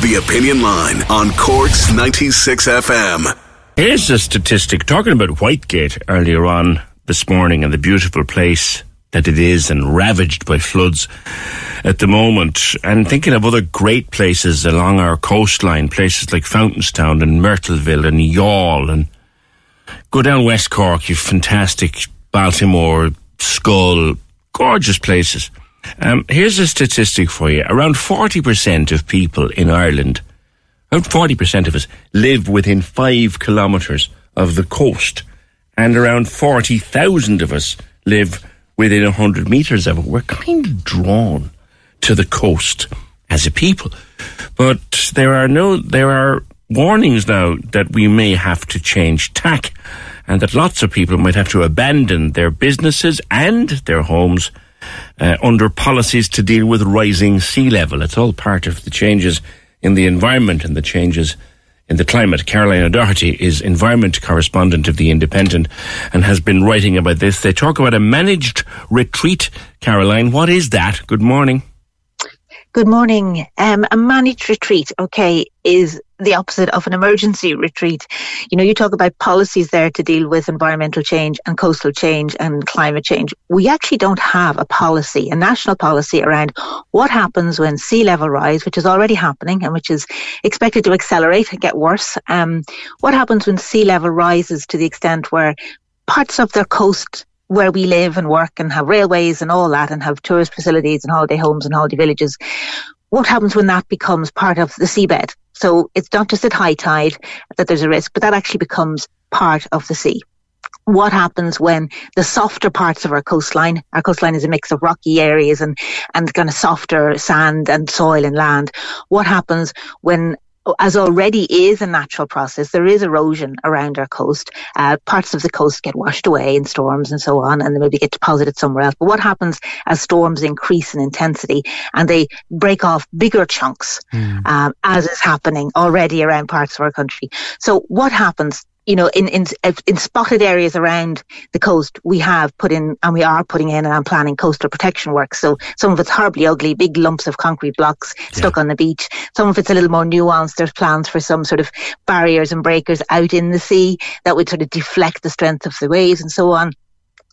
The Opinion Line on Cork's 96 FM. Here's a statistic talking about Whitegate earlier on this morning and the beautiful place that it is and ravaged by floods at the moment. And thinking of other great places along our coastline, places like Fountainstown and Myrtleville and Youghal and go down West Cork, you've fantastic Baltimore, Schull, gorgeous places. Um, here's a statistic for you. Around 40% of people in Ireland, around 40% of us, live within five kilometres of the coast. And around 40,000 of us live within 100 metres of it. We're kind of drawn to the coast as a people. But there are no, there are warnings now that we may have to change tack and that lots of people might have to abandon their businesses and their homes uh, under policies to deal with rising sea level. It's all part of the changes in the environment and the changes in the climate. Caroline O'Doherty is environment correspondent of The Independent and has been writing about this. They talk about a managed retreat. Caroline, what is that? Good morning. Good morning. Um, a managed retreat, okay, is the opposite of an emergency retreat. You know, you talk about policies there to deal with environmental change and coastal change and climate change. We actually don't have a policy, a national policy around what happens when sea level rise, which is already happening and which is expected to accelerate and get worse. Um, what happens when sea level rises to the extent where parts of their coast where we live and work and have railways and all that and have tourist facilities and holiday homes and holiday villages. What happens when that becomes part of the seabed? So it's not just at high tide that there's a risk, but that actually becomes part of the sea. What happens when the softer parts of our coastline, our coastline is a mix of rocky areas and, and kind of softer sand and soil and land. What happens when as already is a natural process, there is erosion around our coast. Uh, parts of the coast get washed away in storms and so on, and they maybe get deposited somewhere else. But what happens as storms increase in intensity and they break off bigger chunks, mm. um, as is happening already around parts of our country? So what happens? You know, in, in, in spotted areas around the coast, we have put in, and we are putting in and I'm planning coastal protection work. So some of it's horribly ugly, big lumps of concrete blocks stuck yeah. on the beach. Some of it's a little more nuanced. There's plans for some sort of barriers and breakers out in the sea that would sort of deflect the strength of the waves and so on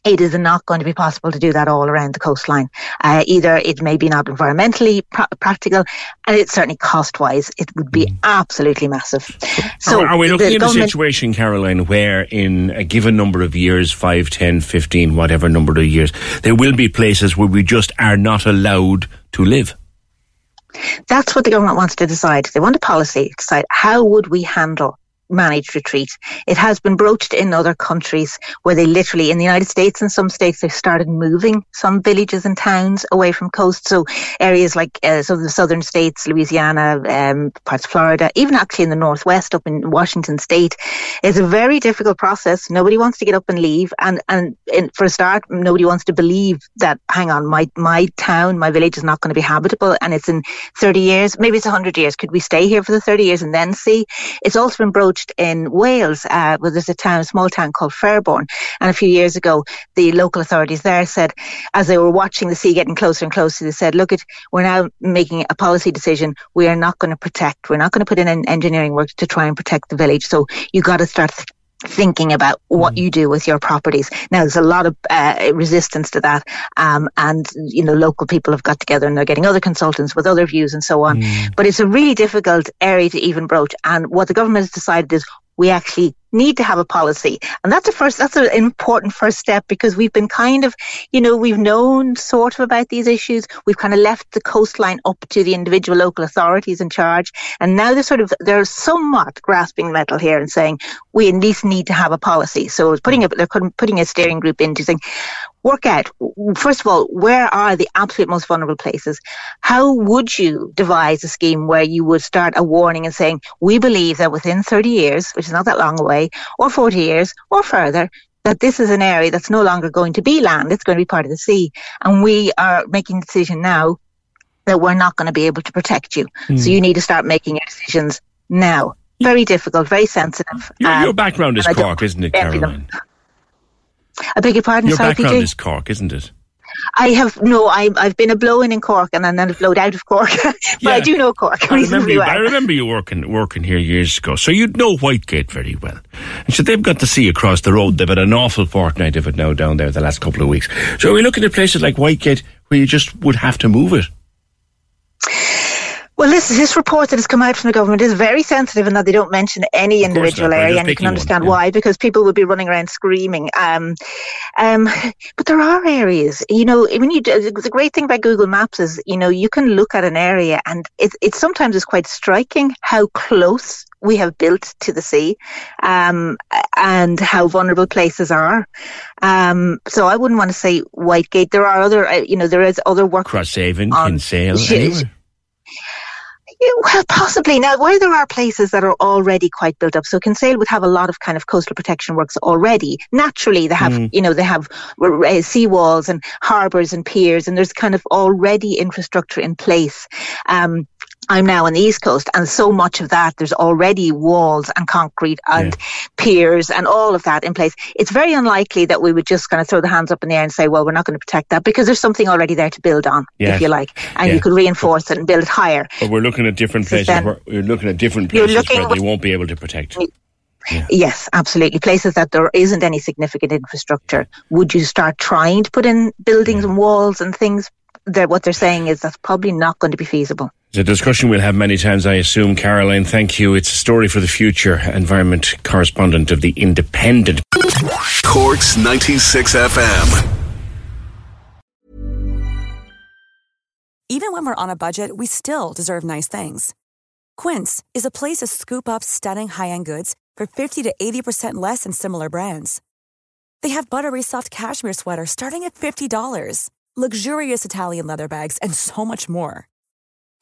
it is not going to be possible to do that all around the coastline. Uh, either it may be not environmentally practical, and it's certainly cost wise, it would be mm. absolutely massive. So, are, are we looking at a situation, Caroline, where in a given number of years 5, 10, 15, whatever number of years there will be places where we just are not allowed to live? That's what the government wants to decide. They want a policy to decide how would we handle managed retreat. It has been broached in other countries where they literally, in the United States and some states, they've started moving some villages and towns away from coast. So areas like uh, some of the southern states, Louisiana, um, parts of Florida, even actually in the Northwest up in Washington state, is a very difficult process. Nobody wants to get up and leave. And, and for a start, nobody wants to believe that, hang on, my, my town, my village is not going to be habitable and it's in 30 years, maybe it's 100 years. Could we stay here for the 30 years and then see? It's also been broached in Wales, uh, where there's a town, a small town called Fairbourne. And a few years ago, the local authorities there said, as they were watching the sea getting closer and closer, they said, look, it, we're now making a policy decision. We are not going to protect, we're not going to put in engineering work to try and protect the village. So you got to start thinking about what mm. you do with your properties. Now, there's a lot of uh, resistance to that, um, and you know, local people have got together and they're getting other consultants with other views and so on. Mm. But it's a really difficult area to even broach. And what the government has decided is we actually need to have a policy. And that's a first, that's an important first step because we've been kind of, you know, we've known sort of about these issues. We've kind of left the coastline up to the individual local authorities in charge. And now they're sort of, they're somewhat grasping metal here and saying we at least need to have a policy. So putting a, they're putting a steering group into saying, work out, first of all, where are the absolute most vulnerable places? How would you devise a scheme where you would start a warning and saying, we believe that within 30 years, which is not that long away, or 40 years, or further, that this is an area that's no longer going to be land, it's going to be part of the sea. And we are making a decision now that we're not going to be able to protect you. Mm. So you need to start making your decisions now. Very difficult, very sensitive. Your, your background is Cork, isn't it, Caroline? I beg your pardon, Your sorry, background PJ? is Cork, isn't it? I have no. I, I've been a blowing in Cork, and then I've blowed out of Cork. but Yeah. I do know Cork I remember, you, well. I remember you working working here years ago, so you'd know Whitegate very well. And so they've got to see across the road. They've had an awful fortnight of it now down there the last couple of weeks. So are we looking at places like Whitegate where you just would have to move it? Well, this this report that has come out from the government is very sensitive in that they don't mention any Of individual not, area, and you can one, understand yeah. why because people would be running around screaming. Um, um, but there are areas, you know, when you the great thing about Google Maps is, you know, you can look at an area, and it it sometimes is quite striking how close we have built to the sea, um, and how vulnerable places are. Um, so I wouldn't want to say Whitegate. There are other, uh, you know, there is other work Crosshaven, Kinsale, Sh- anywhere. Yeah, well, possibly. Now, where there are places that are already quite built up, so Kinsale would have a lot of kind of coastal protection works already. Naturally, they have, Mm. you know, they have uh, seawalls and harbours and piers, and there's kind of already infrastructure in place. Um, I'm now on the east coast, and so much of that there's already walls and concrete and piers and all of that in place. It's very unlikely that we would just kind of throw the hands up in the air and say, "Well, we're not going to protect that," because there's something already there to build on, Yes. if you like, and Yeah. you could reinforce it and build it higher. But we're looking at different places. then- Where, we're looking at different places where they won't be able to protect. Yes, absolutely. Places that there isn't any significant infrastructure. Would you start trying to put in buildings and walls and things? That what they're saying is that's probably not going to be feasible. It's a discussion we'll have many times, I assume. Caroline, thank you. It's a story for the future. Environment correspondent of the Independent. Corks 96 FM. Even when we're on a budget, we still deserve nice things. Quince is a place to scoop up stunning high-end goods for 50 to 80% less than similar brands. They have buttery soft cashmere sweaters starting at $50, luxurious Italian leather bags, and so much more.